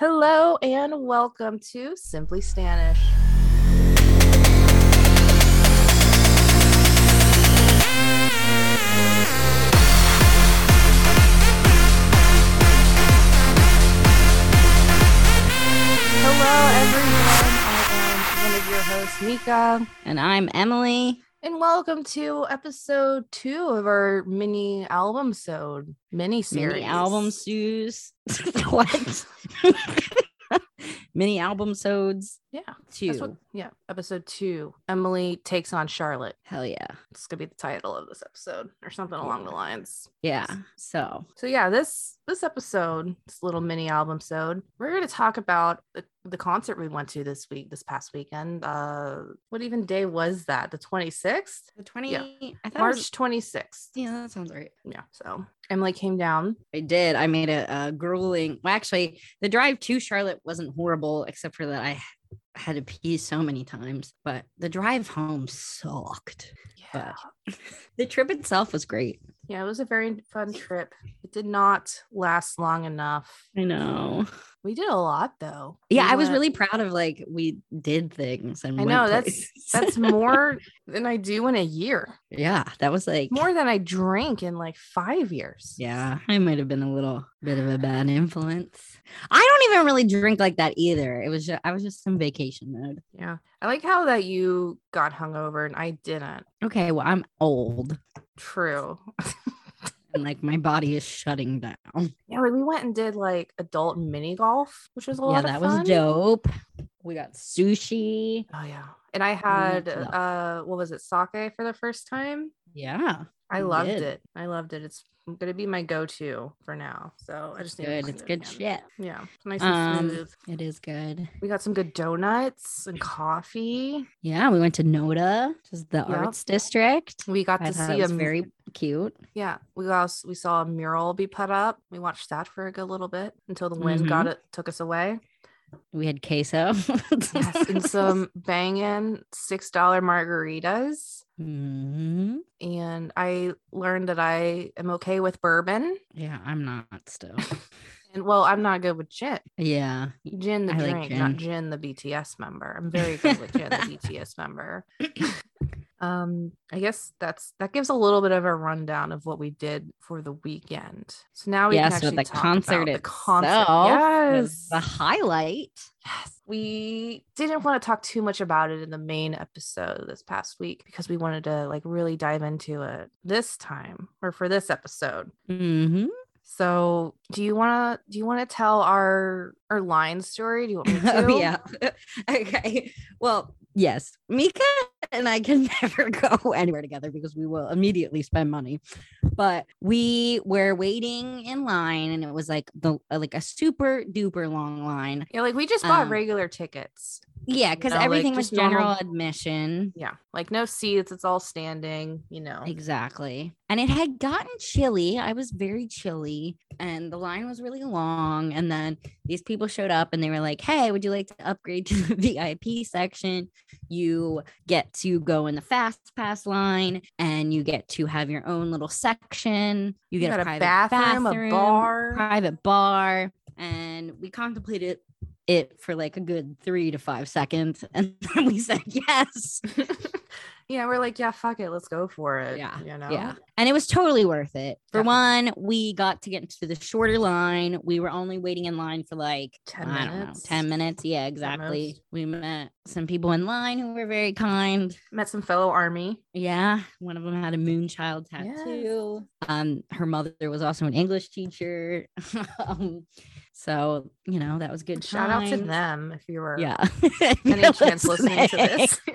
Hello and welcome to Simply Stanish. Hello, everyone. I am one of your hosts, Mika, And I'm Emily. And welcome to episode two of our mini album sode mini series. Mini album sues. what? Mini album sods. Yeah, Two. that's what. Yeah, episode two. Emily takes on Charlotte. Hell yeah. It's gonna be the title of this episode, or something along the lines. Yeah. So So yeah, this this episode, this little mini album sode, we're gonna talk about the, the concert we went to this week, this past weekend. Uh what even day was that? The 26th? the 20 Yeah. March was- 26th. yeah, that sounds right. Yeah. So Emily came down. I did. I made a, a grueling. Well, actually, the drive to Charlotte wasn't horrible, except for that I had to pee so many times. But the drive home sucked. Yeah. The trip itself was great. Yeah, it was a very fun trip. It did not last long enough. I know. We did a lot though. Yeah, We I was went- really proud of like we did things and I know that's places. that's more than I do in a year. yeah, that was like More than I drank in like five years. Yeah, I might have been a little bit of a bad influence. I don't even really drink like that either. It was just I was just in vacation mode. Yeah. I like how that you got hungover and I didn't. Okay, well I'm old True. and like my body is shutting down. Yeah, we went and did like adult mini golf, which was a yeah, lot that of was dope. We got sushi. Oh yeah. And I had uh what was it, sake for the first time? Yeah, I loved did. it. I loved it. It's gonna be my go-to for now. So I just need to good. It's good again. shit. Yeah. Nice and Um, smooth. it is good. We got some good donuts and coffee. Yeah, we went to Noda, which is the Yep. arts district. We got I to see a very cute. Yeah, we also we saw a mural be put up. We watched that for a good little bit until the wind got Mm-hmm. it took us away. We had queso. Yes, and some banging six dollar margaritas. Mhm. And I learned that I am okay with bourbon. Yeah, I'm not still. And well, I'm not good with Jin. yeah, Gin the I like drink, not Jin. the BTS member. I'm very good with gin the BTS member. Um, I guess that's that gives a little bit of a rundown of what we did for the weekend. So now we yeah. can So actually the talk concert about the concert. Yes, the highlight. Yes, we didn't want to talk too much about it in the main episode this past week because we wanted to like really dive into it this time or for this episode. hmm So, do you want to do you want to tell our our line story? Do you want me to? oh yeah. okay. Well, yes, Mika and I can never go anywhere together because we will immediately spend money. But we were waiting in line, and it was like the like a super duper long line. Yeah, like we just bought Um, regular tickets. Yeah, because know, like, everything was just normal- general admission. Yeah, like no seats. It's all standing. You know. Exactly. And it had gotten chilly. I was very chilly and the line was really long. And then these people showed up and they were like, Hey, would you like to upgrade to the VIP section? You get to go in the fast pass line and you get to have your own little section. You You get a, a private bathroom, a bar. private bar. And we contemplated it for like a good three to five seconds. And then we said yes. yeah, we're like, yeah, fuck it, let's go for it. Yeah, you know. Yeah. And it was totally worth it. For Definitely. one, we got to get into the shorter line. We were only waiting in line for like 10 I don't know, minutes. 10 minutes. Yeah, exactly. We met some people in line who were very kind. Met some fellow army. Yeah. One of them had a moonchild tattoo. Um, her mother was also an English teacher. um, so, you know, that was good. Shout out to them if you were Yeah. any chance listening to this.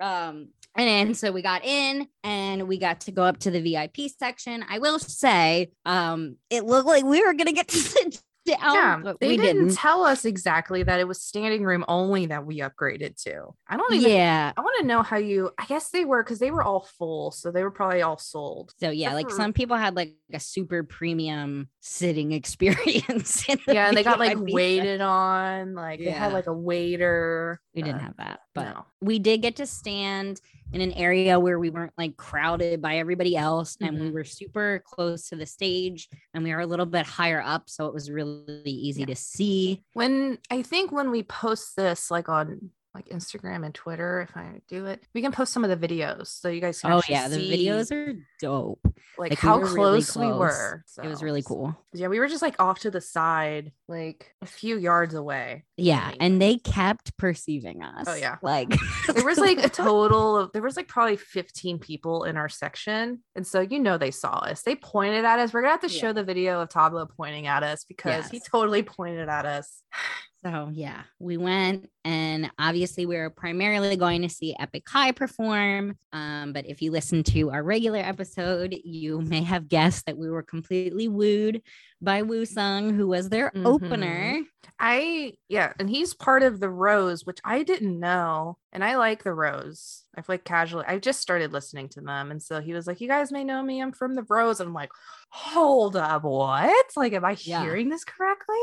Um, and then so we got in and we got to go up to the VIP section. I will say, um, it looked like we were gonna get to sit down, yeah, but they we didn't, didn't. tell us exactly that it was standing room only that we upgraded to. I don't even. Yeah. I want to know how you. I guess they were because they were all full, so they were probably all sold. So yeah, like for- some people had like a super premium sitting experience. in the Yeah, and they got like section. waited on. Like they had like a waiter. We didn't have that, but no. we did get to stand in an area where we weren't like crowded by everybody else and we Mhm. were super close to the stage and we were a little bit higher up so it was really easy Yeah. to see when I think when we post this like on like Instagram and Twitter, if I do it, we can post some of the videos so you guys can oh yeah the videos are dope like, like, we how really close, we close. were. it was really cool Yeah, we were just like off to the side, like a few yards away. yeah and they kept perceiving oh, us Oh, yeah. like There was like a total of there was like probably 15 people in our section. And so you know they saw us. They pointed at us. We're gonna have to show the video of Tablo pointing at us because he totally pointed at us. So yeah, we went and obviously we were primarily going to see Epic High perform. Um, but if you listen to our regular episode, you may have guessed that we were completely wooed by Woosung, who was their Mhm. opener. I yeah, and he's part of the Rose, which I didn't know. And I like the Rose. I've like casually I just started listening to them. And so he was like, You guys may know me, I'm from the Rose. And I'm like, hold up, what? Like, am I Yeah. hearing this correctly?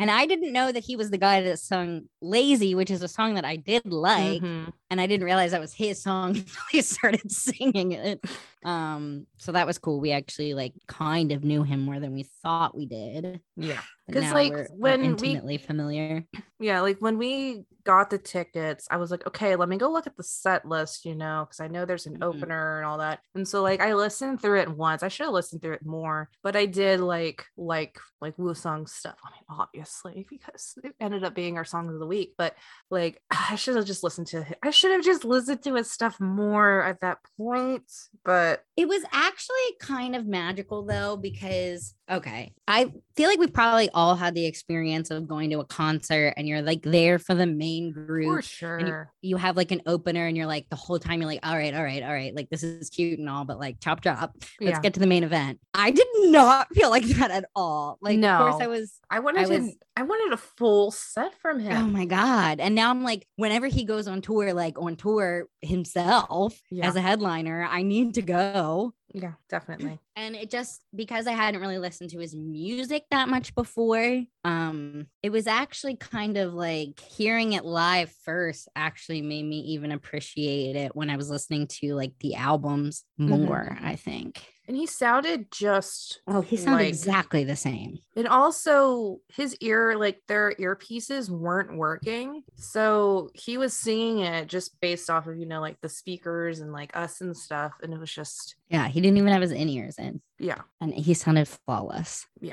And I didn't know that he was the guy that sung Lazy, which is a song that I did like. Mhm. And I didn't realize that was his song until he started singing it. Um, so that was cool. We actually like kind of knew him more than we thought we did. Yeah. But 'Cause, now like, when we- intimately familiar. Yeah, like when we got the tickets, I was like, okay, let me go look at the set list, you know, because I know there's an Mhm. opener and all that. And so like I listened through it once. I should have listened through it more, but I did like like like Woosung stuff. I mean, obviously, because it ended up being our song of the week. But like I should have just listened to it I should have just listened to his stuff more at that point. But It was actually kind of magical though, because okay, I feel like we've probably all had the experience of going to a concert and you're like there for the main group. and sure. you, you have like an opener and you're like the whole time you're like, all right, all right, all right, like this is cute and all, but like chop chop. Let's yeah. get to the main event. I did not feel like that at all. Like, no. of course, I was I wanted I to was- I wanted a full set from oh him. Oh my god! And now I'm like, whenever he goes on tour, like on tour himself Yeah. as a headliner, I need to go. Yeah, definitely. And it just because I hadn't really listened to his music that much before, um, it was actually kind of like hearing it live first actually made me even appreciate it when I was listening to like the albums Mhm. more, I think. And he sounded just Oh, he sounded like- exactly the same. And also his ear, like their earpieces weren't working. So he was singing it just based off of, you know, like the speakers and like us and stuff. And it was just, Yeah, he didn't even have his in ears in. yeah, And he sounded flawless. Yeah.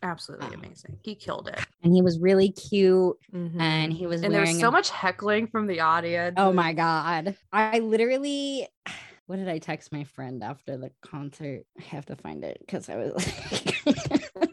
Absolutely Wow. amazing. He killed it. And he was really cute. Mhm. And he was and there was so a- much heckling from the audience. Oh my god. I literally what did I text my friend after the concert? I have to find it because I was like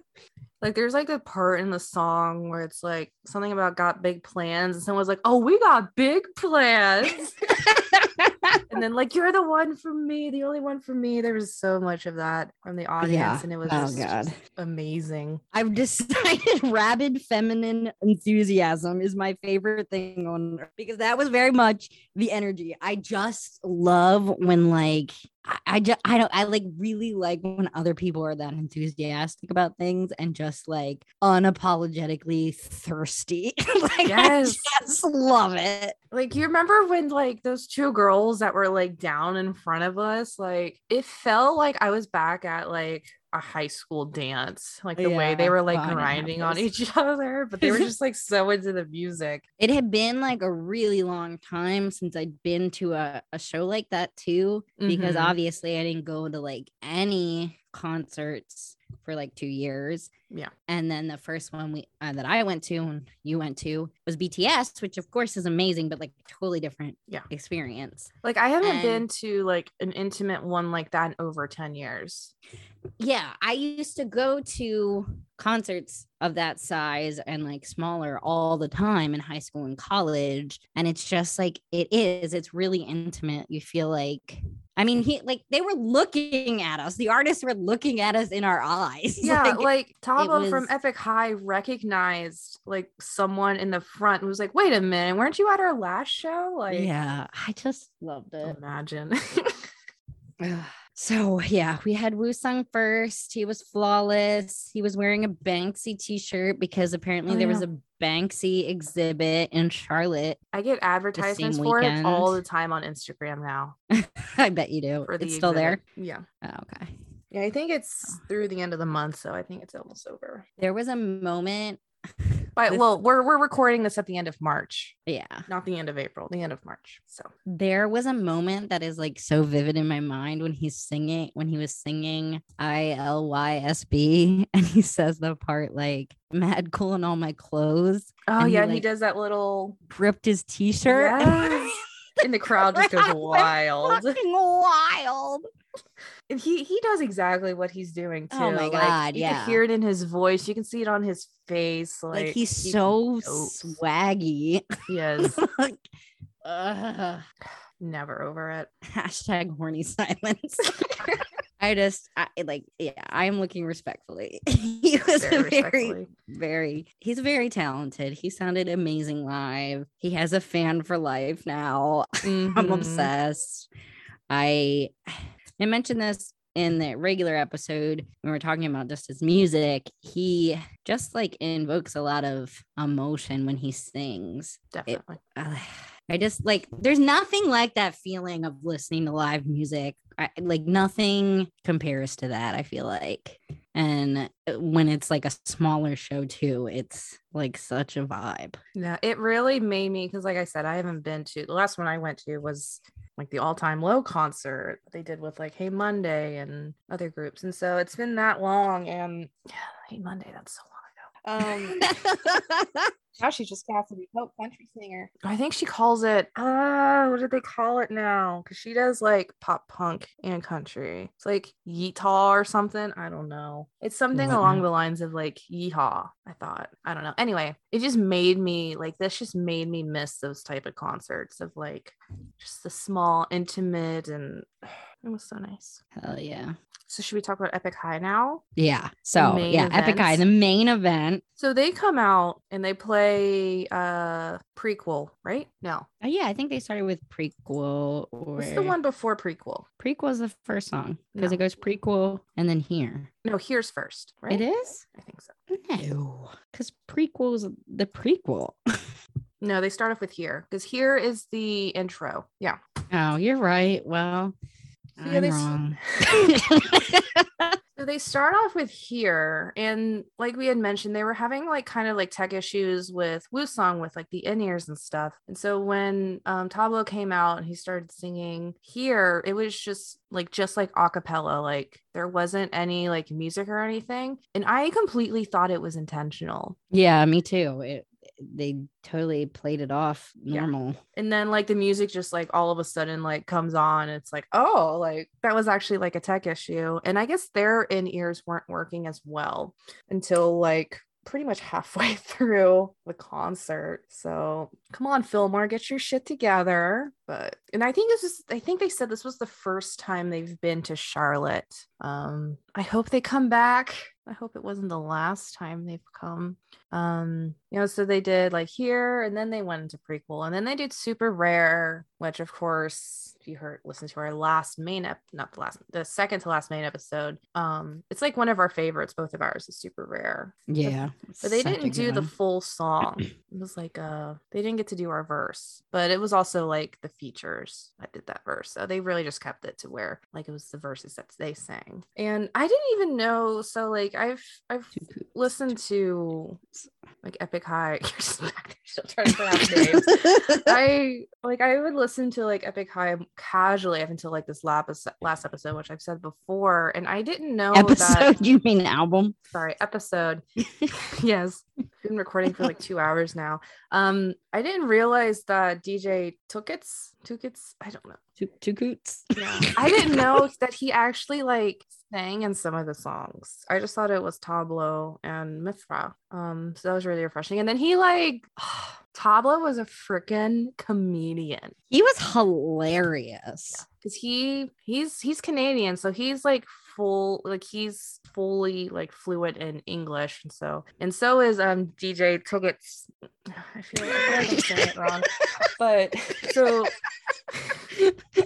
Like there's like a part in the song where it's like something about got big plans, and someone's like, "Oh, we got big plans." and then like you're the one for me, the only one for me. There was so much of that from the audience, Yeah. and it was Oh, just, God. just amazing. I've decided rabid feminine enthusiasm is my favorite thing on earth because that was very much the energy. I just love when like I, I just I don't I like really like when other people are that enthusiastic about things and just like unapologetically thirsty. like Yes. I just love it. Like you remember when like those two girls that were like down in front of us, like it felt like I was back at like a high school dance, like the way they were like fine, it grinding on each other, but they were just like so into the music. It had been like a really long time since I'd been to a, a show like that too, because Mhm. obviously I didn't go to like any concerts for like two years. Yeah. And then the first one we uh, that I went to and you went to was BTS, which of course is amazing, but like totally different Yeah. experience. Like I haven't And- been to like an intimate one like that in over 10 years. Yeah, I used to go to concerts of that size and like smaller all the time in high school and college. And it's just like it is, it's really intimate. You feel like, I mean, he like they were looking at us, the artists were looking at us in our eyes. Yeah, Like, like, Tablo from Epic High recognized like someone in the front and was like, wait a minute, weren't you at our last show? Like yeah, I just loved it. imagine. So yeah, we had Woosung first. He was flawless. He was wearing a Banksy t-shirt because apparently Oh, there was a Banksy exhibit in Charlotte. I get advertisements for it all the time on Instagram now. I bet you do. It's still there. Yeah. Oh, okay. Yeah, I think it's through the end of the month, so I think it's almost over. There was a moment. But With- well, we're we're recording this at the end of March, Yeah. not the end of April, the end of March. So There was a moment that is like so vivid in my mind when he's singing, when he was singing I L Y S B, and he says the part like mad cool in all my clothes, Oh And he, yeah, and he like, does that little ripped his t shirt. Yes. and the crowd just goes wild. Fucking wild. And he he does exactly what he's doing too. Oh my Like, God, you yeah. can hear it in his voice. You can see it on his face. Like, Like, he's he so swaggy. He is Like, never over it. hashtag horny silence. I just I, like yeah, I am looking respectfully. he was Very very, very he's very talented. He sounded amazing live. He has a fan for life now. I'm Mhm. obsessed. I I mentioned this in the regular episode when we're talking about just his music. He just like invokes a lot of emotion when he sings. Definitely. uh, I just like there's nothing like that feeling of listening to live music. I, like nothing compares to that. I feel like, and uh, when it's like a smaller show too, it's like such a vibe. Yeah, it really made me because, like I said, I haven't been to the last one I went to was like the all time low concert they did with like Hey Monday and other groups, and so it's been that long. And yeah, Hey Monday, that's so long. Um, now she's just Cassadee Pope, country singer. I think she calls it. Uh, what did they call it now? Because she does like pop punk and country. It's like Yeehaw or something. I don't know. It's something What along the lines of like Yeehaw. I thought. I don't know. Anyway, it just made me like this. Just made me miss those type of concerts of like just the small, intimate, and it was so nice. Hell yeah. So should we talk about Epic High now? Yeah. So yeah, Epic High, the main event. So they come out and they play uh prequel, right? No. Uh, yeah, I think they started with prequel or What's the one before prequel? prequel is the first song because No. it goes prequel and then here. No, here's first, right? It is? I think so. No, because prequel is the prequel. No, they start off with here because here is the intro. Yeah. Oh, you're right. Well, So yeah, they. So they start off with here, and like we had mentioned, they were having like kind of like tech issues with Song with like the in ears and stuff. And so when um, Tablo came out and he started singing here, it was just like just like a cappella, like there wasn't any like music or anything. And I completely thought it was intentional. yeah, me too. It, they totally played it off Yeah. normal. And then like the music just like all of a sudden like comes on. It's like, oh, like that was actually like a tech issue. And I guess their in ears weren't working as well until like pretty much halfway through the concert. So come on, Fillmore, get your shit together. But and I think this is I think they said this was the first time they've been to Charlotte. Um, I hope they come back. I hope it wasn't the last time they've come. Um, you know, so they did like here and then they went into prequel and then they did super rare, which of course, if you heard listen to our last main ep not the last the second to last main episode. Um, it's like one of our favorites, both of ours is super rare. Yeah. But they didn't do good the full song. It was like uh they didn't get to do our verse, but it was also like the features that did that verse. So they really just kept it to where like it was the verses that they sang. And I didn't even know so like I've I've listened to like Epic High. You're just back there still trying to pronounce names. I like I would listen to like Epic High casually up until like this last last episode, which I've said before, and I didn't know that Episode, you mean album? sorry episode yes been recording for like two hours now um i didn't realize that dj tookits tookits i don't know Two, two coots. yeah i didn't know that he actually like sang in some of the songs i just thought it was tablo and mithra um so that was really refreshing and then he like tablo was a freaking comedian He was hilarious. because he he's he's Canadian, so he's like full like he's fully like fluent in English, and so and so is um DJ Tuggets. I feel like, I I'm saying it wrong, but so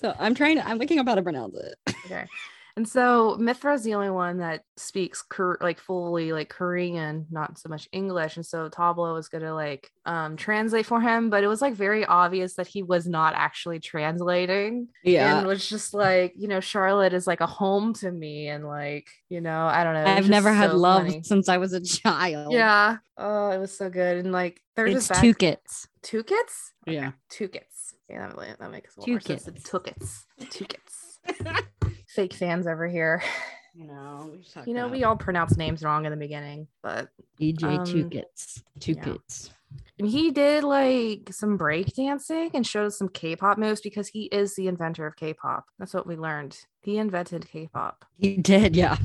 So I'm trying to. I'm looking up how to pronounce it. Okay. And so Mithra's the only one that speaks like fully like Korean, not so much English. And so Tablo was gonna like um translate for him, but it was like very obvious that he was not actually translating. Yeah. And was just like, you know, Charlotte is like a home to me. And like, you know, I don't know. I've never had so love funny. since I was a child. Yeah. Oh, it was so good. And like they're It's just two kits. two kits? Yeah. Two kits. Yeah, that, that makes Two more sense. Two kits. Two kits. Fake fans over here. You know, we You know, we all pronounce names wrong in the beginning, but DJ two um, kits. Two yeah. and he did like some break dancing and showed us some K-pop moves because he is the inventor of K-pop. That's what we learned. He invented K-pop. He did, yeah.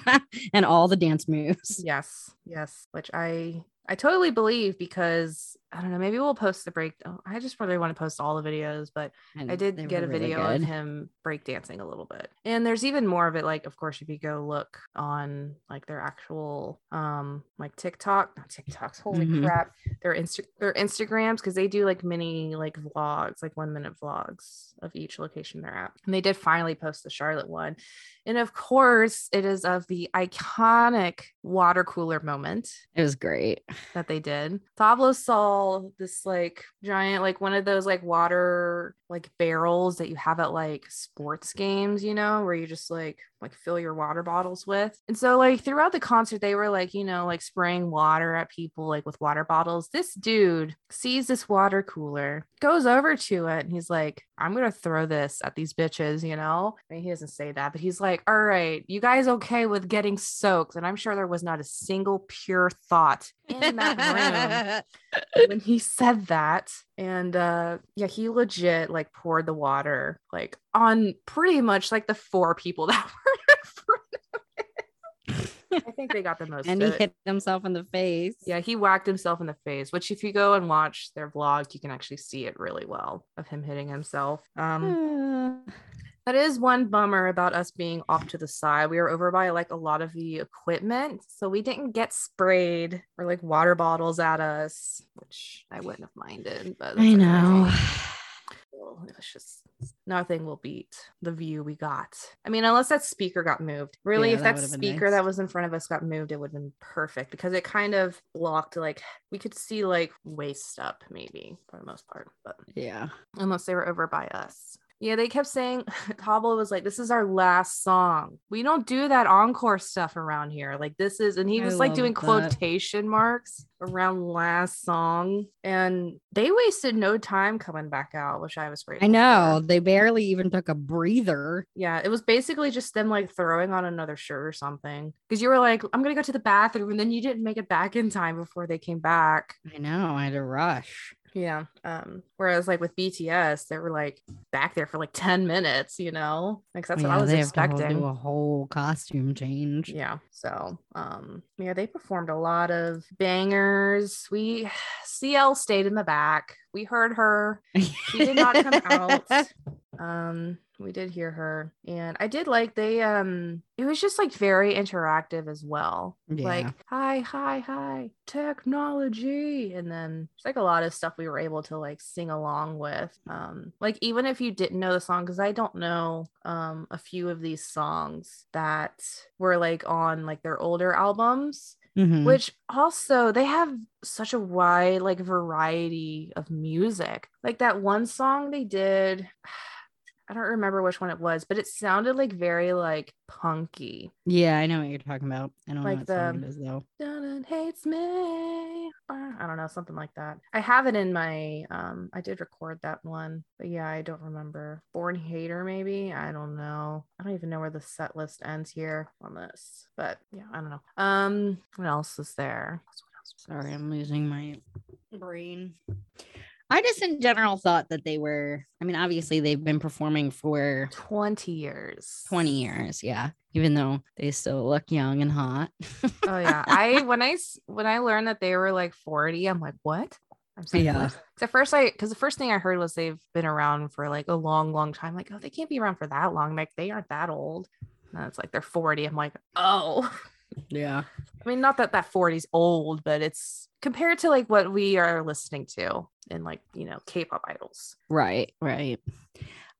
and all the dance moves. Yes, yes, which I I totally believe because I don't know. Maybe we'll post the break. Oh, I just really want to post all the videos, but And I did get a really video of good. him breakdancing a little bit. And there's even more of it. Like, of course, if you go look on like their actual um like TikTok, not TikToks, holy Mhm. crap, their Insta their Instagrams, because they do like mini like vlogs, like one minute vlogs of each location they're at. And they did finally post the Charlotte one. And of course, it is of the iconic water cooler moment It was great. that they did. Tablo saw this like giant, like one of those like water like barrels that you have at like sports games, you know, where you just like like fill your water bottles with. And so like throughout the concert, they were like, you know, like spraying water at people like with water bottles. This dude sees this water cooler, goes over to it, and he's like, I'm gonna throw this at these bitches, you know. I mean, he doesn't say that, but he's like, All right, you guys okay with getting soaked? And I'm sure there was not a single pure thought in that room when he said that and uh yeah he legit like poured the water like on pretty much like the four people that were in front of it. i think they got the most and he it. hit himself in the face. yeah he whacked himself in the face which if you go and watch their vlog you can actually see it really well of him hitting himself um that is one bummer about us being off to the side. We were over by like a lot of the equipment, so we didn't get sprayed or like water bottles at us, which I wouldn't have minded. But I know. it was just nothing will beat the view we got. I mean, unless that speaker got moved. Really, Yeah, if that that, speaker nice. that was in front of us got moved, it would have been perfect because it kind of blocked like we could see like waist up maybe for the most part, but Yeah. unless they were over by us. Yeah, they kept saying Tablo was like, "This is our last song. We don't do that encore stuff around here. Like this is," and he I was like doing that. quotation marks around last song, and they wasted no time coming back out, which I was grateful. I know. for. They barely even took a breather. Yeah, it was basically just them like throwing on another shirt or something. Because you were like, "I'm gonna go to the bathroom," and then you didn't make it back in time before they came back. I know. I had to rush. Yeah. Um, whereas like with BTS, they were like back there for like 10 minutes, you know? Like that's what I was they have to expecting. do a whole costume change. Yeah. So um yeah, they performed a lot of bangers. We CL stayed in the back. We heard her. She did not come out. Um, we did hear her. And I did like they um it was just like very interactive as well. Like, hi, hi, hi, technology. And then there's like a lot of stuff we were able to like sing along with. Um, like even if you didn't know the song, because I don't know um a few of these songs that were like on like their older albums Mhm. which also they have such a wide like variety of music like that one song they did i don't remember which one it was but it sounded like very like punky Yeah, I know what you're talking about. I don't Like know what song the- it is though. Hates me i don't know something like that i have it in my um i did record that one but yeah i don't remember born hater maybe i don't know i don't even know where the set list ends here on this but yeah i don't know um what else is there What else was Sorry. I'm losing my brain. I just in general thought that they were, I mean, obviously they've been performing for 20 years 20 years. Yeah. Even though they still look young and hot. oh yeah i when I when i learned that they were like 40 i'm like what i'm saying Yeah. at first i because the first thing i heard was they've been around for like a long long time like oh they can't be around for that long like they aren't that old and it's like they're 40 i'm like oh Yeah. I mean not that that 40 is old but it's compared to like what we are listening to in like you know k-pop idols Right. Right.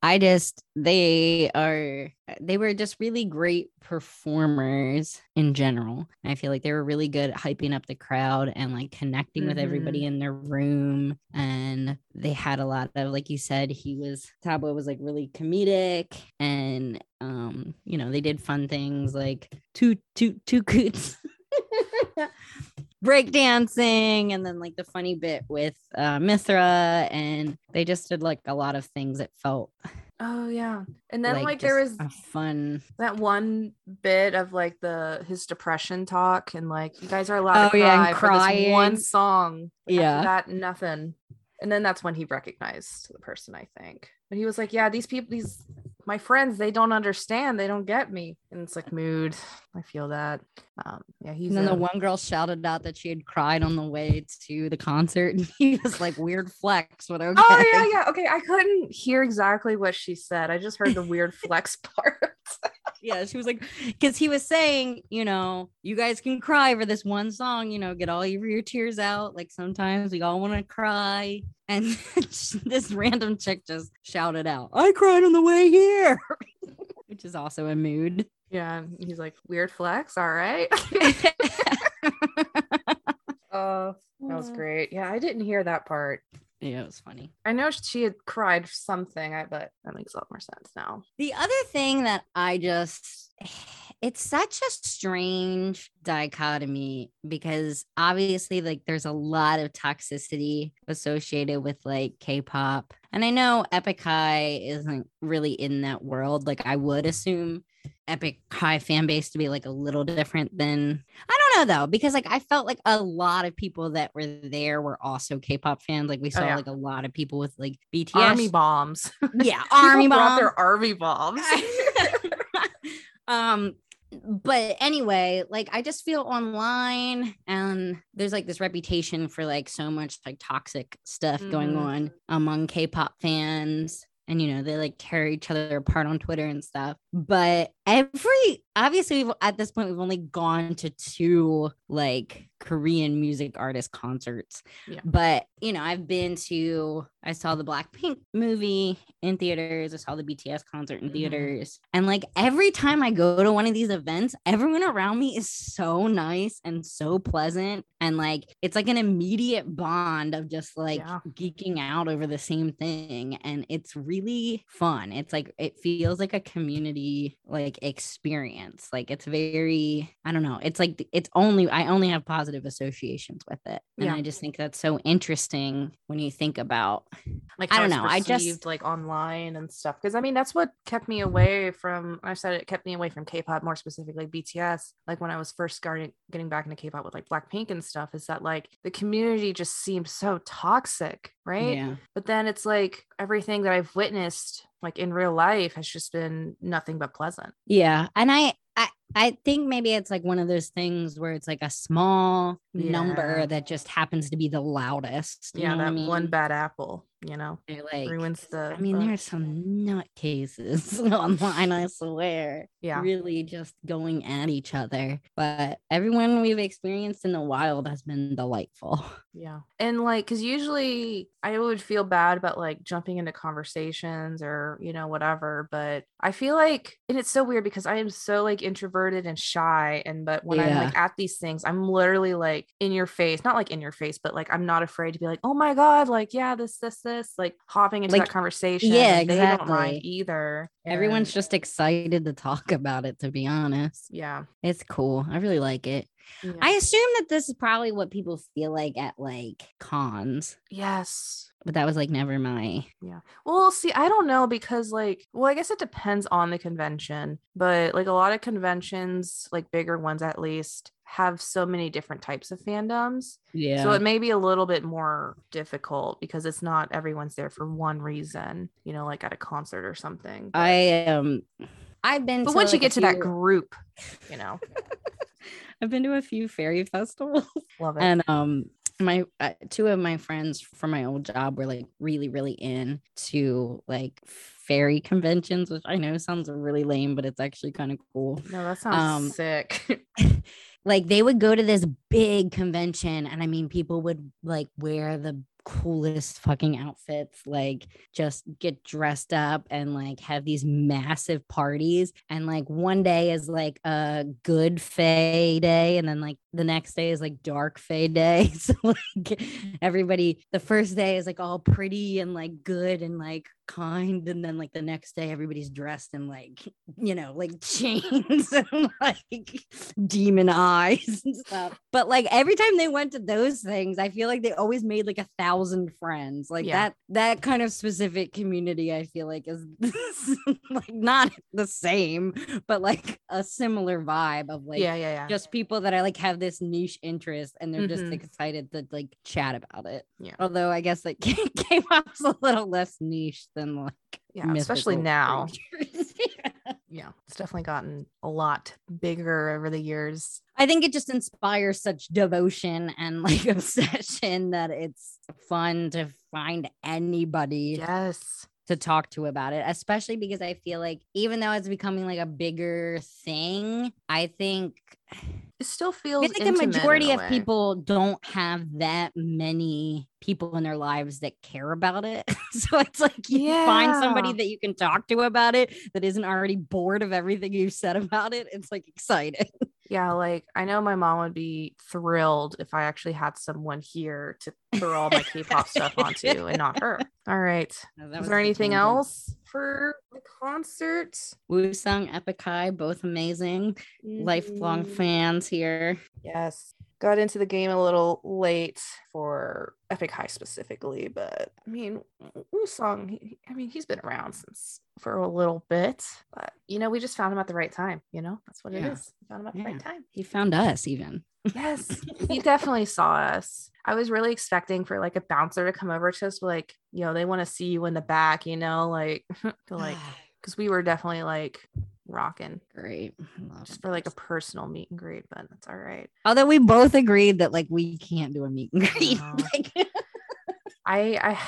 I just they are they were just really great performers in general. I feel like they were really good at hyping up the crowd and like connecting with everybody in their room. And they had a lot of like you said, he was Tablo was like really comedic and um, you know, they did fun things like two two two coots. breakdancing and then like the funny bit with uh, Mithra and they just did like a lot of things that felt Oh yeah. And then like, there was fun that one bit of like the his depression talk and like you guys are allowed Oh, to yeah, cry and for this one song. Yeah. that nothing. And then that's when he recognized the person, I think. But he was like, Yeah, these people, these my friends, they don't understand, they don't get me. And it's like mood. I feel that. Um, yeah, he's and then the one girl shouted out that she had cried on the way to the concert and he was like weird flex but okay Oh yeah, yeah. Okay, I couldn't hear exactly what she said. I just heard the weird flex part. Yeah she was like because he was saying you know you guys can cry for this one song you know get all your, your tears out like sometimes we all want to cry and this random chick just shouted out i cried on the way here which is also a mood yeah, he's like, weird flex, all right. Oh, that was great. Yeah, I didn't hear that part. Yeah it was funny I know she had cried something, I bet that makes a lot more sense now. The other thing that I just, it's such a strange dichotomy because obviously, like, there's a lot of toxicity associated with like K pop. And I know Epic High isn't really in that world. Like, I would assume Epic High fan base to be like a little different than, I don't know though, because like I felt like a lot of people that were there were also K pop fans. Like, we saw yeah. like a lot of people with like BTS. Army bombs. yeah, army bombs. their army bombs. um but anyway like i just feel online and there's like this reputation for like so much like toxic stuff going Mhm. on among k-pop fans and you know they like tear each other apart on twitter and stuff but every obviously we've, at this point we've only gone to two like korean music artist concerts Yeah. but you know i've been to i saw the blackpink movie in theaters i saw the bts concert in Mhm. theaters and like every time i go to one of these events everyone around me is so nice and so pleasant and like it's like an immediate bond of just like Yeah. geeking out over the same thing and it's really fun it's like it feels like a community like experience like it's very i don't know it's like it's only i only have positive associations with it and Yeah. i just think that's so interesting when you think about like I don't know, I just- like online and stuff because i mean that's what kept me away from i said it kept me away from k-pop more specifically bts like when i was first starting getting back into k-pop with like blackpink and stuff is that like the community just seemed so toxic right yeah but then it's like everything that i've witnessed like in real life has just been nothing but pleasant Yeah. And I, I, I think maybe it's like one of those things where it's like a small number that just happens to be the loudest. yeah that I mean? one bad apple you know They're like ruins the I mean, the- there's some nutcases online, I swear. yeah Really just going at each other. But everyone we've experienced in the wild has been delightful. Yeah. And like, cause usually I would feel bad about like jumping into conversations or, you know, whatever. But I feel like, and it's so weird because I am so like introverted and shy. And, but when I'm like at these things, I'm literally like in your face, not like in your face, but like I'm not afraid to be like, oh my God, like, yeah, this, this, this, like hopping into Like, that conversation. yeah, and They don't mind exactly. either. Everyone's And, just excited to talk about it, to be honest. yeah. It's cool. I really like it. Yeah. I assume that this is probably what people feel like at like cons, yes. but that was like never my. Yeah. Well, see, I don't know because, like, well, I guess it depends on the convention, but like a lot of conventions, like bigger ones at least, have so many different types of fandoms. Yeah. So it may be a little bit more difficult because it's not everyone's there for one reason, you know, like at a concert or something. but- I um I've been but once you like, a get to that group, you know, I've been to a few fairy festivals love it. and um my uh, two of my friends from my old job were like really really in to like fairy conventions which I know sounds really lame but it's actually kind of cool. no, that sounds um, sick. like they would go to this big convention and i mean people would like wear the coolest fucking outfits, like just get dressed up and like have these massive parties. And like one day is like a good Fae day, and then like the next day is like dark Fae day. So like everybody, the first day is like all pretty and like good and like kind and then like the next day everybody's dressed in like you know like chains and like demon eyes and stuff but like every time they went to those things i feel like they always made like a thousand friends like Yeah. that that kind of specific community i feel like is like not the same but like a similar vibe of like yeah, yeah, yeah. just people that I like have this niche interest and they're just Mhm. excited to like chat about it. Yeah. Although I guess like K-pop's a little less niche than like yeah, especially now. creatures. Yeah, it's definitely gotten a lot bigger over the years. I think it just inspires such devotion and like obsession that it's fun to find anybody Yes. to talk to about it, especially because I feel like even though it's becoming like a bigger thing, I think It still feels feel like the majority of people don't have that many people in their lives that care about it. so it's like you find somebody that you can talk to about it that isn't already bored of everything you've said about it. It's like exciting. Yeah, like I know my mom would be thrilled if I actually had someone here to throw all my K-pop stuff onto and not her. All right. That Is there anything else for the concert? Woosung, Epic High, both amazing. Lifelong Mhm. fans here. Yes. Got into the game a little late for Epic High specifically, but I mean, Woosung, he, I mean, he's been around since for a little bit, but you know, we just found him at the right time. You know, that's what Yeah. it is. We found him at the right time. He found us even. Yes, he definitely saw us. I was really expecting for like a bouncer to come over to us, like, you know, they want to see you in the back, you know, like, like, because we were definitely like rocking Great. Just for like a personal meet and greet, but that's all right. Although we both agreed that like we can't do a meet and greet. No. Like, I I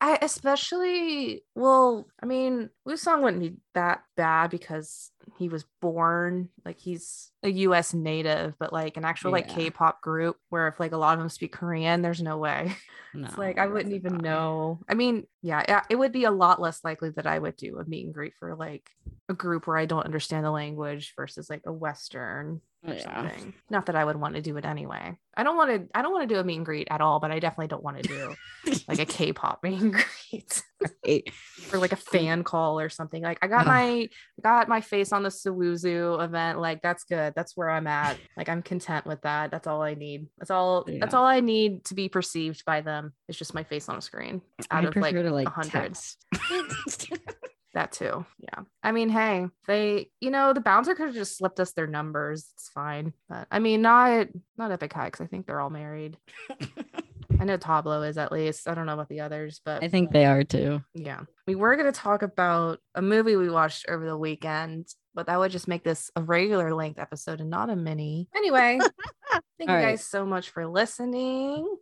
I especially well, I mean, Woosung wouldn't be that bad because he was born like he's a US native, but like an actual like K-pop group where if like a lot of them speak Korean, there's no way. no, It's like I wouldn't even not. know. I mean, yeah, yeah, it would be a lot less likely that I would do a meet and greet for like a group where I don't understand the language versus like a Western or Yeah. something. Not that I would want to do it anyway. I don't want to. I don't want to do a meet and greet at all. But I definitely don't want to do like a K-pop meet and greet Right. or like a fan call or something. Like I got my I got my face on the Sowoozoo event. Like that's good. That's where I'm at. Like I'm content with that. That's all I need. That's all. That's all I need to be perceived by them. It's just my face on a screen. Out I of like to like a hundred. text. That too. Yeah. I mean, hey, they, you know, the bouncer could have just slipped us their numbers. It's fine. But I mean, not not Epic High because I think they're all married. I know Tablo is at least. I don't know about the others, but I think they are too. yeah. We were going to talk about a movie we watched over the weekend, but that would just make this a regular length episode and not a mini. Anyway, thank you All right. guys so much for listening.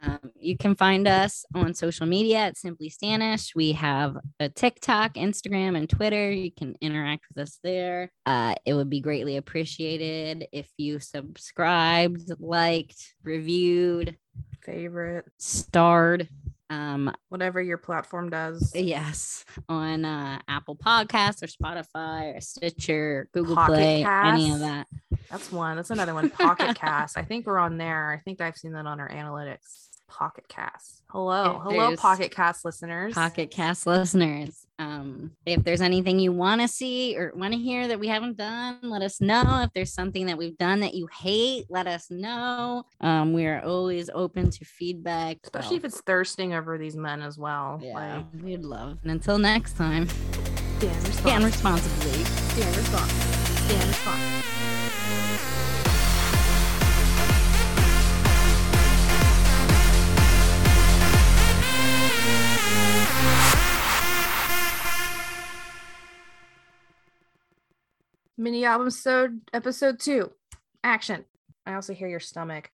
Um, you can find us on social media at Simply Stanish. We have a TikTok, Instagram, and Twitter. You can interact with us there. Uh, it would be greatly appreciated if you subscribed, liked, reviewed, Favorite, starred. Um, whatever your platform does. yes, on uh, Apple Podcasts or Spotify or Stitcher, Google Pocket Play, any of that. That's one. That's another one. Pocket Cast. I think we're on there. I think I've seen that on our analytics. Pocket Cast. Hello. If Hello, there's Pocket Cast listeners. Pocket Cast listeners. Um, if there's anything you want to see or want to hear that we haven't done, let us know. If there's something that we've done that you hate, let us know. Um, we are always open to feedback, Especially if it's thirsting over these men as well. yeah, Like, we'd love. And until next time, stand scan responsibly. responsibly. Stand responsibly. Stand responsibly. Mini album episode episode two. Action. I also hear your stomach.